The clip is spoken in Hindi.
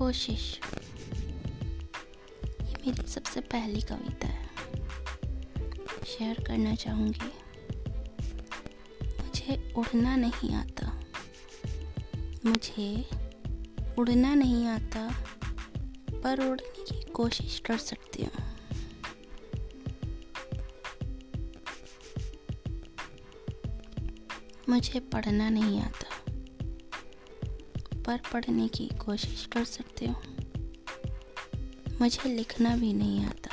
कोशिश। ये मेरी सबसे पहली कविता है। शेयर करना चाहूँगी। मुझे उड़ना नहीं आता। मुझे उड़ना नहीं आता, पर उड़ने की कोशिश कर सकती हूँ। मुझे पढ़ना नहीं आता। पर पढ़ने की कोशिश कर सकते हो। मुझे लिखना भी नहीं आता।